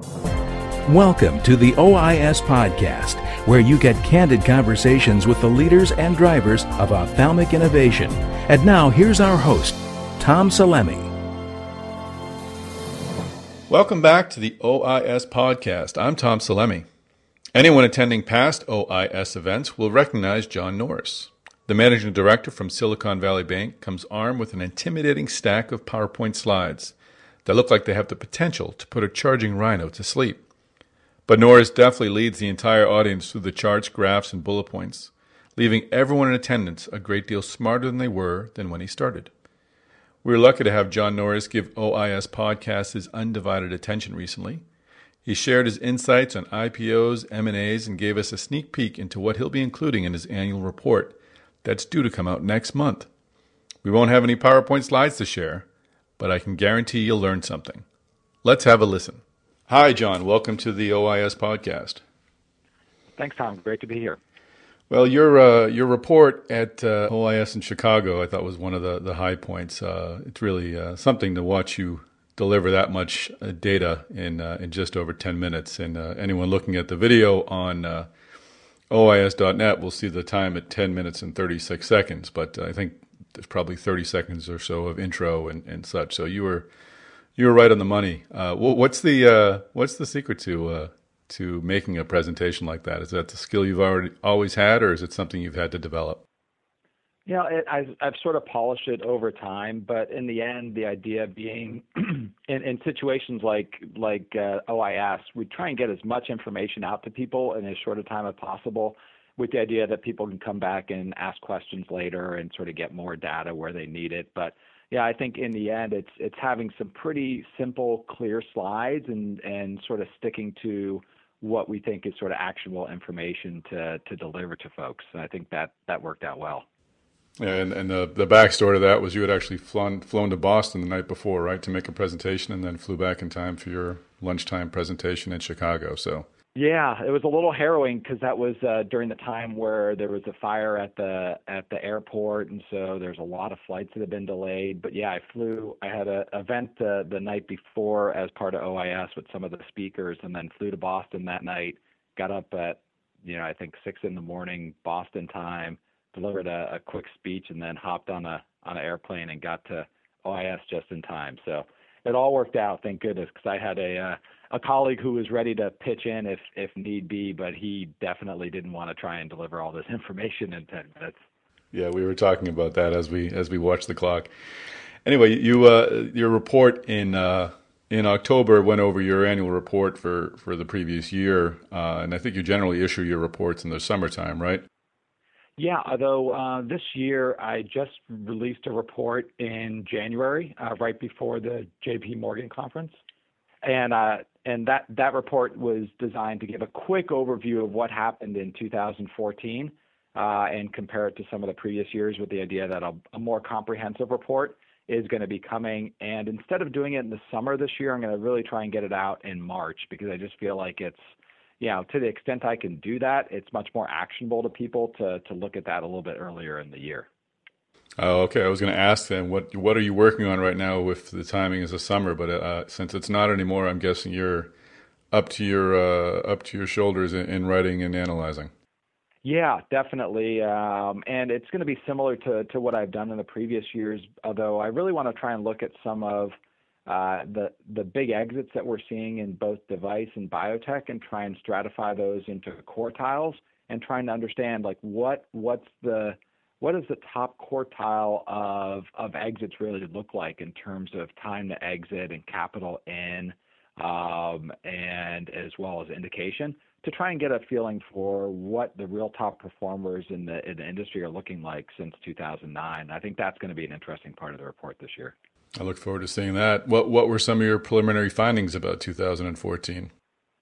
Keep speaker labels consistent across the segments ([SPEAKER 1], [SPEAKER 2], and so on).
[SPEAKER 1] Welcome to the OIS Podcast, where you get candid conversations with the leaders and drivers of ophthalmic innovation. And now, here's our host, Tom Salemi.
[SPEAKER 2] Welcome back to the OIS Podcast. I'm Tom Salemi. Anyone attending past OIS events will recognize John Norris. The managing director from Silicon Valley Bank comes armed with an intimidating stack of PowerPoint slides that look like they have the potential to put a charging rhino to sleep. But Norris deftly leads the entire audience through the charts, graphs, and bullet points, leaving everyone in attendance a great deal smarter than they were than when he started. We were lucky to have John Norris give OIS Podcast his undivided attention recently. He shared his insights on IPOs, M&As, and gave us a sneak peek into what he'll be including in his annual report that's due to come out next month. We won't have any PowerPoint slides to share, but I can guarantee you'll learn something. Let's have a listen. Hi, John. Welcome to the OIS podcast.
[SPEAKER 3] Thanks, Tom. Great to be here.
[SPEAKER 2] Well, your uh, your report at uh, OIS in Chicago, I thought was one of the, the high points. Uh, it's really uh, something to watch you deliver that much uh, data in uh, in just over ten minutes. And anyone looking at the video on OIS.net will see the time at ten minutes and thirty six seconds. But I think there's probably thirty seconds or so of intro and, and such. So you were you were right on the money. Uh, what's the uh, what's the secret to uh, to making a presentation like that? Is that the skill you've already always had, or is it something you've had to develop?
[SPEAKER 3] Know, it, I've, I've sort of polished it over time, but in the end, the idea being, in, in situations like like uh, OIS, we try and get as much information out to people in as short a time as possible, with the idea that people can come back and ask questions later and sort of get more data where they need it. But yeah, I think in the end, it's it's having some pretty simple, clear slides and and sort of sticking to what we think is sort of actionable information to to deliver to folks. And I think that that worked out well.
[SPEAKER 2] Yeah, And and the the backstory to that was you had actually flown flown to Boston the night before, right, to make a presentation, and then flew back in time for your lunchtime presentation in Chicago. So
[SPEAKER 3] yeah, it was a little harrowing because that was uh, during the time where there was a fire at the at the airport, and so there's a lot of flights that have been delayed. But yeah, I flew. I had an event uh, the night before as part of OIS with some of the speakers, and then flew to Boston that night. Got up at you know I think six in the morning Boston time, delivered a, a quick speech, and then hopped on a on an airplane and got to OIS just in time. So it all worked out, thank goodness, because I had a uh, a colleague who was ready to pitch in if if need be, but he definitely didn't want to try and deliver all this information in ten minutes.
[SPEAKER 2] Yeah, we were talking about that as we as we watched the clock. Anyway, you uh, your report in uh, in October went over your annual report for for the previous year, uh, and I think you generally issue your reports in the summertime, right?
[SPEAKER 3] Yeah, although uh, this year I just released a report in January, uh, right before the JP Morgan conference and uh, and that that report was designed to give a quick overview of what happened in 2014 uh, and compare it to some of the previous years with the idea that a, a more comprehensive report is going to be coming. And instead of doing it in the summer this year, I'm going to really try and get it out in March because I just feel like it's you know, to the extent I can do that, it's much more actionable to people to to look at that a little bit earlier in the year.
[SPEAKER 2] Oh, okay. I was going to ask then, what what are you working on right now with the timing is a summer, but uh, since it's not anymore, I'm guessing you're up to your uh, up to your shoulders in, in, writing and analyzing.
[SPEAKER 3] Yeah, definitely, um, and it's going to be similar to to what I've done in the previous years. Although I really want to try and look at some of uh, the the big exits that we're seeing in both device and biotech, and try and stratify those into quartiles, and trying to understand like what what's the what does the top quartile of of exits really look like in terms of time to exit and capital in, um, and as well as indication to try and get a feeling for what the real top performers in the in the industry are looking like since 2009. I think that's going to be an interesting part of the report this year.
[SPEAKER 2] I look forward to seeing that. What what were some of your preliminary findings about 2014?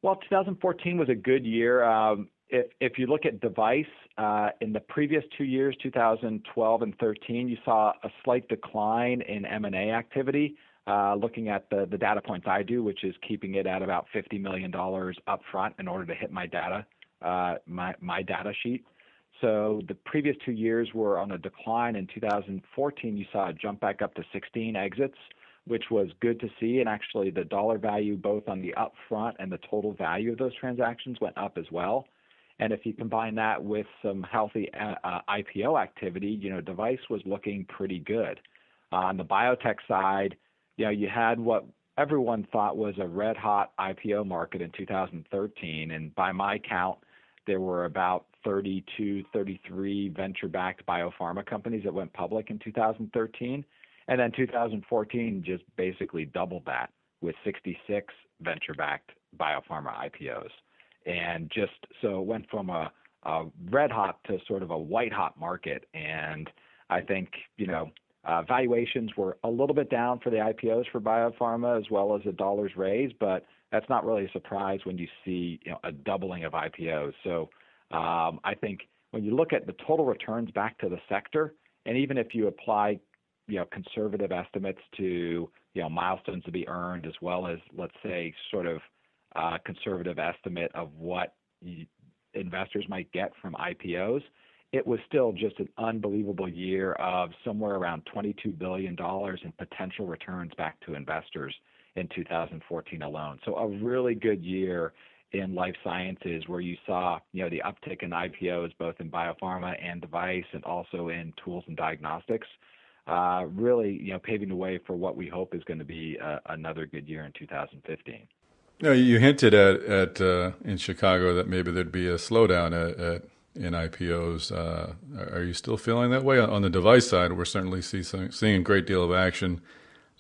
[SPEAKER 3] Well, 2014 was a good year. Um, if if you look at device uh, in the previous two years, 2012 and 13, you saw a slight decline in M&A activity. Uh, looking at the the data points I do, which is keeping it at about 50 million dollars upfront in order to hit my data uh, my my data sheet. So the previous two years were on a decline. In 2014, you saw a jump back up to 16 exits, which was good to see. And actually, the dollar value, both on the upfront and the total value of those transactions, went up as well. And if you combine that with some healthy uh, uh IPO activity, you know, device was looking pretty good. Uh, on the biotech side, you know, you had what everyone thought was a red hot IPO market in 2013, and by my count, there were about 32, 33 venture-backed biopharma companies that went public in 2013, and then 2014 just basically doubled that with 66 venture-backed biopharma IPOs and just so it went from a, a red hot to sort of a white hot market. And I think you know uh, valuations were a little bit down for the IPOs for biopharma as well as the dollars raised, but that's not really a surprise when you see you know, a doubling of IPOs. So um, I think when you look at the total returns back to the sector, and even if you apply you know conservative estimates to you know milestones to be earned as well as let's say sort of uh, conservative estimate of what investors might get from IPOs, it was still just an unbelievable year of somewhere around $22 billion in potential returns back to investors in 2014 alone. So a really good year in life sciences where you saw, you know, the uptick in IPOs both in biopharma and device and also in tools and diagnostics. Uh, really, you know, paving the way for what we hope is going to be uh, another good year in 2015.
[SPEAKER 2] No, you hinted at at uh, in Chicago that maybe there'd be a slowdown at, at in IPOs. Uh, are you still feeling that way on the device side? We're certainly see some, seeing a great deal of action.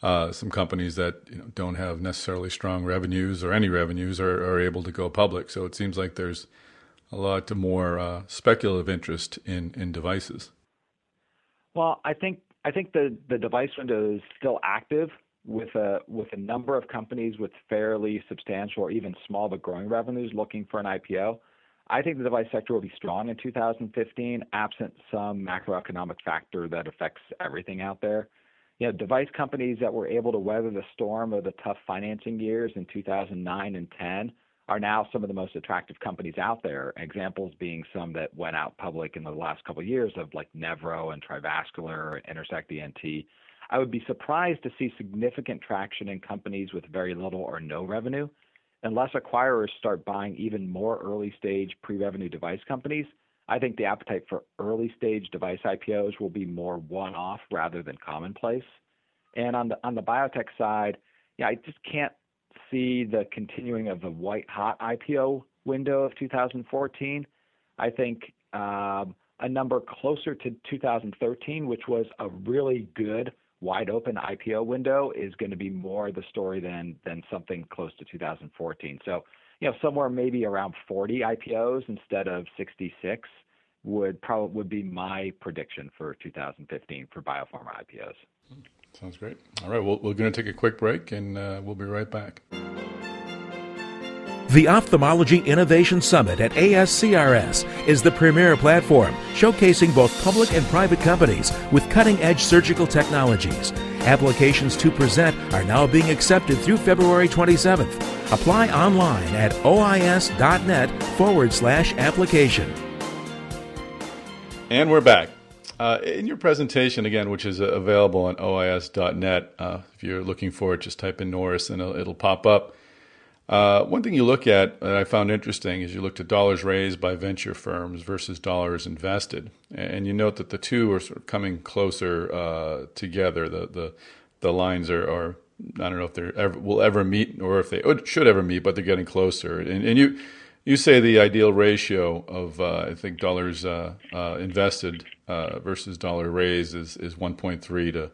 [SPEAKER 2] Uh, some companies that you know, don't have necessarily strong revenues or any revenues are, are, able to go public. So it seems like there's a lot more uh, speculative interest in, in devices.
[SPEAKER 3] Well, I think I think the, the device window is still active with a with a number of companies with fairly substantial or even small but growing revenues looking for an IPO. I think the device sector will be strong in 2015, absent some macroeconomic factor that affects everything out there. You know, device companies that were able to weather the storm of the tough financing years in 2009 and 10 are now some of the most attractive companies out there. Examples being some that went out public in the last couple of years of like Nevro and Trivascular, and Intersect ENT. I would be surprised to see significant traction in companies with very little or no revenue. Unless acquirers start buying even more early-stage pre-revenue device companies, I think the appetite for early-stage device IPOs will be more one-off rather than commonplace. And on the on the biotech side, yeah, I just can't see the continuing of the white-hot IPO window of 2014. I think um, a number closer to 2013, which was a really good wide open IPO window is going to be more the story than than something close to 2014. So, you know, somewhere maybe around 40 IPOs instead of 66 would probably would be my prediction for 2015 for biopharma IPOs.
[SPEAKER 2] Sounds great. All right, well, we're going to take a quick break and uh, we'll be right back.
[SPEAKER 1] The Ophthalmology Innovation Summit at ASCRS is the premier platform showcasing both public and private companies with cutting edge surgical technologies. Applications to present are now being accepted through February 27th. Apply online at ois.net forward slash application.
[SPEAKER 2] And we're back. Uh, in your presentation, again, which is available on ois.net, uh, if you're looking for it, just type in Norris and it'll, it'll pop up. Uh, one thing you look at that I found interesting is you looked at dollars raised by venture firms versus dollars invested, and you note that the two are sort of coming closer uh, together. The the the lines are, are I don't know if they ever will ever meet or if they should ever meet, but they're getting closer. And, and you you say the ideal ratio of uh, I think dollars uh, uh, invested uh, versus dollar raised is is 1.3 to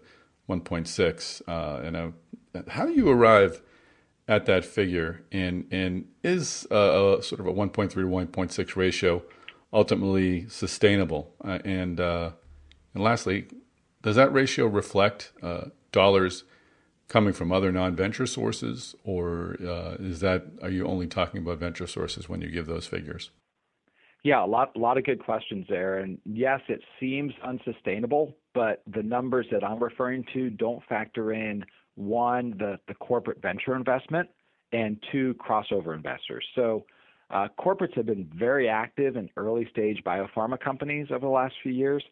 [SPEAKER 2] 1.6. and how do you arrive? At that figure and and is a, a sort of a 1.3 to 1.6 ratio ultimately sustainable uh, and uh, and lastly does that ratio reflect uh, dollars coming from other non-venture sources or uh, is that are you only talking about venture sources when you give those figures
[SPEAKER 3] yeah, a lot, a lot of good questions there. And yes, it seems unsustainable, but the numbers that I'm referring to don't factor in one, the, the corporate venture investment, and two, crossover investors. So uh, corporates have been very active in early stage biopharma companies over the last few years,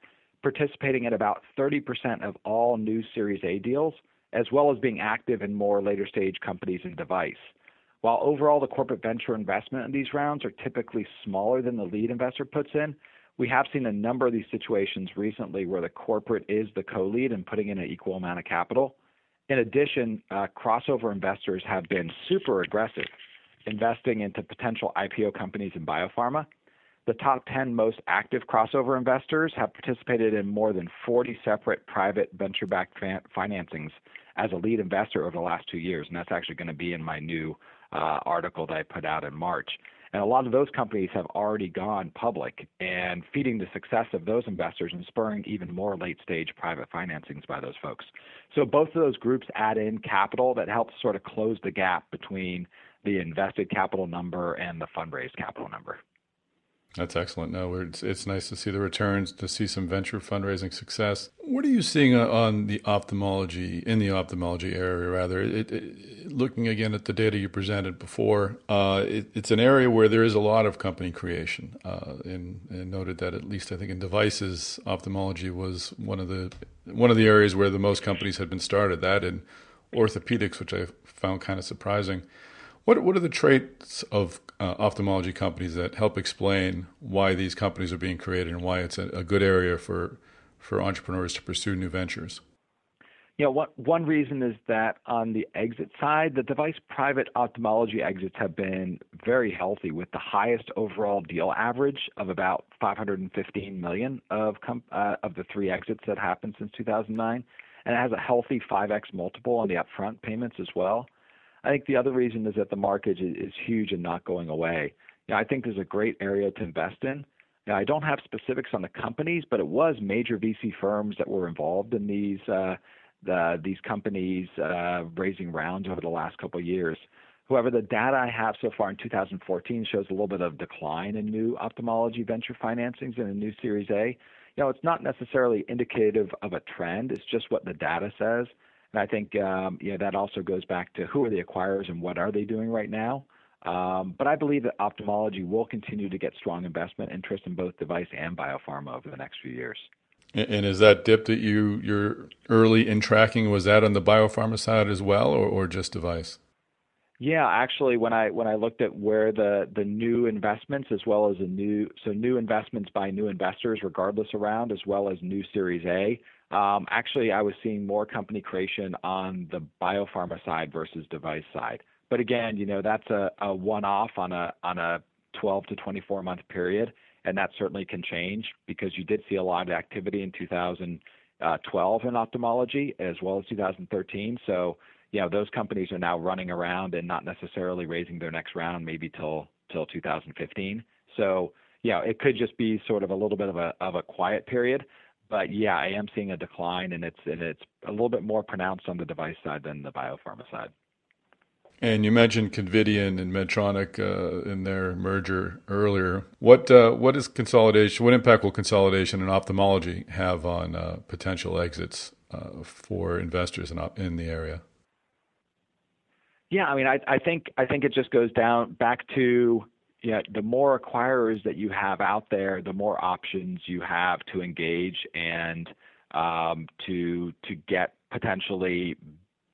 [SPEAKER 3] participating in about 30% of all new Series A deals as well as being active in more later stage companies and device. While overall the corporate venture investment in these rounds are typically smaller than the lead investor puts in, we have seen a number of these situations recently where the corporate is the co-lead and putting in an equal amount of capital. In addition, uh, crossover investors have been super aggressive, investing into potential IPO companies in biopharma. The top 10 most active crossover investors have participated in more than 40 separate private venture backed financings as a lead investor over the last two years. And that's actually going to be in my new uh, article that I put out in March. And a lot of those companies have already gone public and feeding the success of those investors and spurring even more late stage private financings by those folks. So both of those groups add in capital that helps sort of close the gap between the invested capital number and the fundraised capital number.
[SPEAKER 2] That's excellent. No, it's it's nice to see the returns, to see some venture fundraising success. What are you seeing on the ophthalmology in the ophthalmology area? Rather, it, it, looking again at the data you presented before, uh, it, it's an area where there is a lot of company creation, uh, and, and, noted that at least I think in devices, ophthalmology was one of the one of the areas where the most companies had been started. That in orthopedics, which I found kind of surprising. What what are the traits of uh, ophthalmology companies that help explain why these companies are being created and why it's a, a good area for for entrepreneurs to pursue new ventures?
[SPEAKER 3] You know, one, one reason is that on the exit side, the device private ophthalmology exits have been very healthy with the highest overall deal average of about 515 million of com- uh, of the three exits that happened since 2009, and it has a healthy 5x multiple on the upfront payments as well. I think the other reason is that the market is, is huge and not going away. You know, I think there's a great area to invest in. Now, I don't have specifics on the companies, but it was major VC firms that were involved in these uh, the, these companies uh, raising rounds over the last couple of years. However, the data I have so far in 2014 shows a little bit of decline in new ophthalmology venture financings in a new Series A. You know, it's not necessarily indicative of a trend. It's just what the data says. And I think um, you know that also goes back to who are the acquirers and what are they doing right now. Um, but I believe that ophthalmology will continue to get strong investment interest in both device and biopharma over the next few years.
[SPEAKER 2] And is that dip that you you're early in tracking was that on the biopharma side as well, or, or just device?
[SPEAKER 3] Yeah, actually, when I when I looked at where the the new investments as well as a new so new investments by new investors, regardless around, as well as new Series A, um, actually, I was seeing more company creation on the biopharma side versus device side. But again, you know, that's a, a one-off on a on a 12 to 24 month period, and that certainly can change because you did see a lot of activity in 2012 in ophthalmology as well as 2013. So, you know, those companies are now running around and not necessarily raising their next round maybe till till 2015. So, yeah, it could just be sort of a little bit of a of a quiet period. But yeah, I am seeing a decline, and it's and it's a little bit more pronounced on the device side than the biopharma side.
[SPEAKER 2] And you mentioned Covidien and Medtronic uh, in their merger earlier. What uh, what is consolidation? What impact will consolidation in ophthalmology have on uh, potential exits uh, for investors in in the area?
[SPEAKER 3] Yeah, I mean, I, I think I think it just goes down back to yeah, the more acquirers that you have out there, the more options you have to engage and um, to to get potentially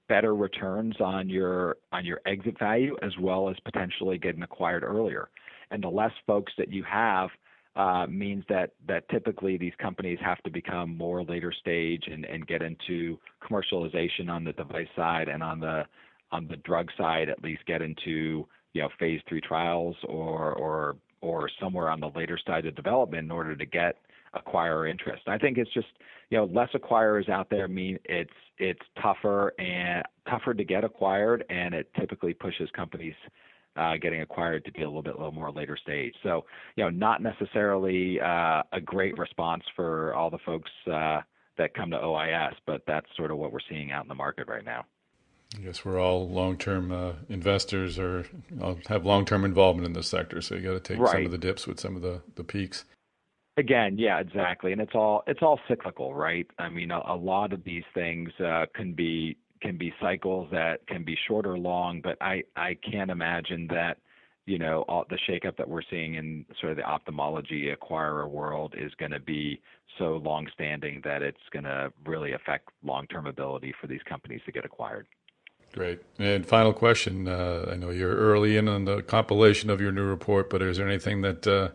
[SPEAKER 3] better returns on your on your exit value as well as potentially getting acquired earlier. And the less folks that you have uh, means that that typically these companies have to become more later stage and, and get into commercialization on the device side and on the on the drug side at least get into you know, phase three trials or or or somewhere on the later side of development in order to get acquirer interest. I think it's just you know less acquirers out there mean it's it's tougher and tougher to get acquired, and it typically pushes companies uh, getting acquired to be a little bit a little more later stage. So you know not necessarily uh, a great response for all the folks uh, that come to OIS, but that's sort of what we're seeing out in the market right now.
[SPEAKER 2] I guess we're all long-term uh, investors or have long-term involvement in this sector, so you got to take right. some of the dips with some of the, the peaks.
[SPEAKER 3] Again, yeah, exactly, and it's all it's all cyclical, right? I mean, a, a lot of these things uh, can be can be cycles that can be short or long, but I I can't imagine that you know, all the shakeup that we're seeing in sort of the ophthalmology acquirer world is going to be so long-standing that it's going to really affect long-term ability for these companies to get acquired.
[SPEAKER 2] Great. And final question. Uh, I know you're early in on the compilation of your new report, but is there anything that uh,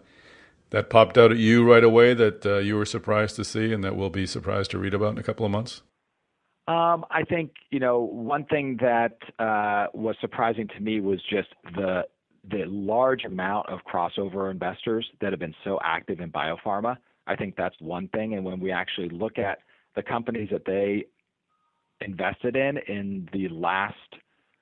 [SPEAKER 2] that popped out at you right away that uh, you were surprised to see and that we'll be surprised to read about in a couple of months?
[SPEAKER 3] Um, I think you know one thing that uh, was surprising to me was just the the large amount of crossover investors that have been so active in biopharma. I think that's one thing. And when we actually look at the companies that they invested in in the last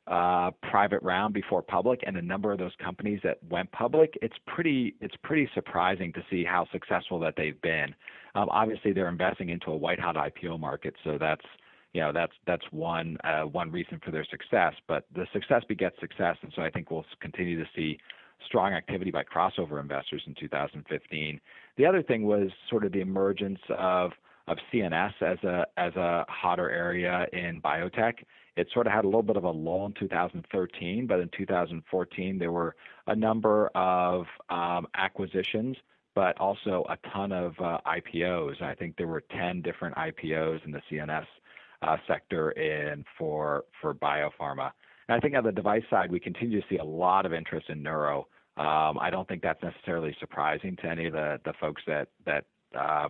[SPEAKER 3] uh, private round before public and a number of those companies that went public, it's pretty it's pretty surprising to see how successful that they've been. Um, obviously, they're investing into a white hot IPO market, so that's you know that's that's one uh, one reason for their success. But the success begets success, and so I think we'll continue to see strong activity by crossover investors in 2015. The other thing was sort of the emergence of of CNS as a as a hotter area in biotech. It sort of had a little bit of a lull in 2013, but in 2014 there were a number of um, acquisitions, but also a ton of uh, IPOs. I think there were 10 different IPOs in the CNS uh, sector in for for biopharma. And I think on the device side, we continue to see a lot of interest in neuro. Um, I don't think that's necessarily surprising to any of the the folks that that uh,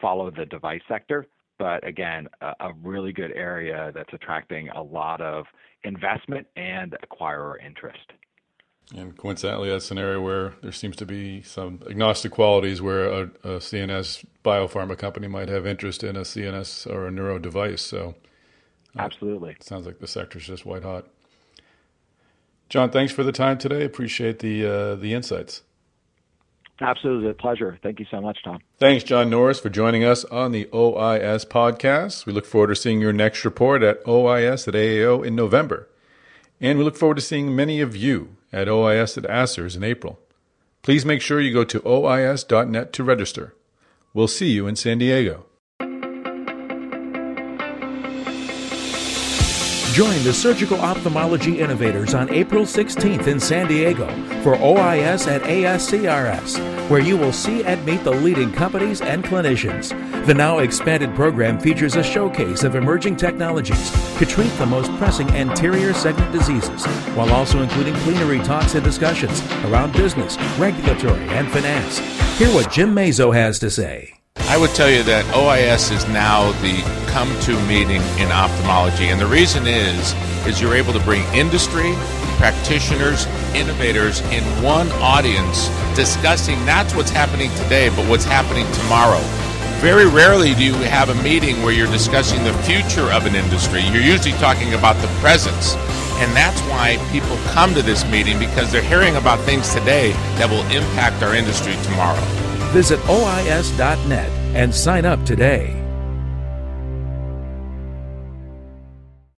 [SPEAKER 3] follow the device sector. But again, a, a really good area that's attracting a lot of investment and acquirer interest.
[SPEAKER 2] And coincidentally, that's an area where there seems to be some agnostic qualities where a, a, CNS biopharma company might have interest in a CNS or a neuro device. So,
[SPEAKER 3] uh, absolutely,
[SPEAKER 2] sounds like the sector's just white hot. John, thanks for the time today. Appreciate the uh, the insights.
[SPEAKER 3] Absolutely, a pleasure. Thank you so much, Tom.
[SPEAKER 2] Thanks, John Norris, for joining us on the OIS podcast. We look forward to seeing your next report at OIS at AAO in November. And we look forward to seeing many of you at OIS at ASCRS in April. Please make sure you go to OIS.net to register. We'll see you in San Diego.
[SPEAKER 1] Join the Surgical Ophthalmology Innovators on April 16th in San Diego for OIS at ASCRS, where you will see and meet the leading companies and clinicians. The now expanded program features a showcase of emerging technologies to treat the most pressing anterior segment diseases, while also including plenary talks and discussions around business, regulatory, and finance. Hear what Jim Mazzo has to say.
[SPEAKER 4] I would tell you that OIS is now the come-to meeting in ophthalmology, and the reason is is you're able to bring industry, practitioners, innovators in one audience discussing not what's happening today, but what's happening tomorrow. Very rarely do you have a meeting where you're discussing the future of an industry. You're usually talking about the presence. And that's why people come to this meeting because they're hearing about things today that will impact our industry tomorrow.
[SPEAKER 1] Visit OIS.net and sign up today.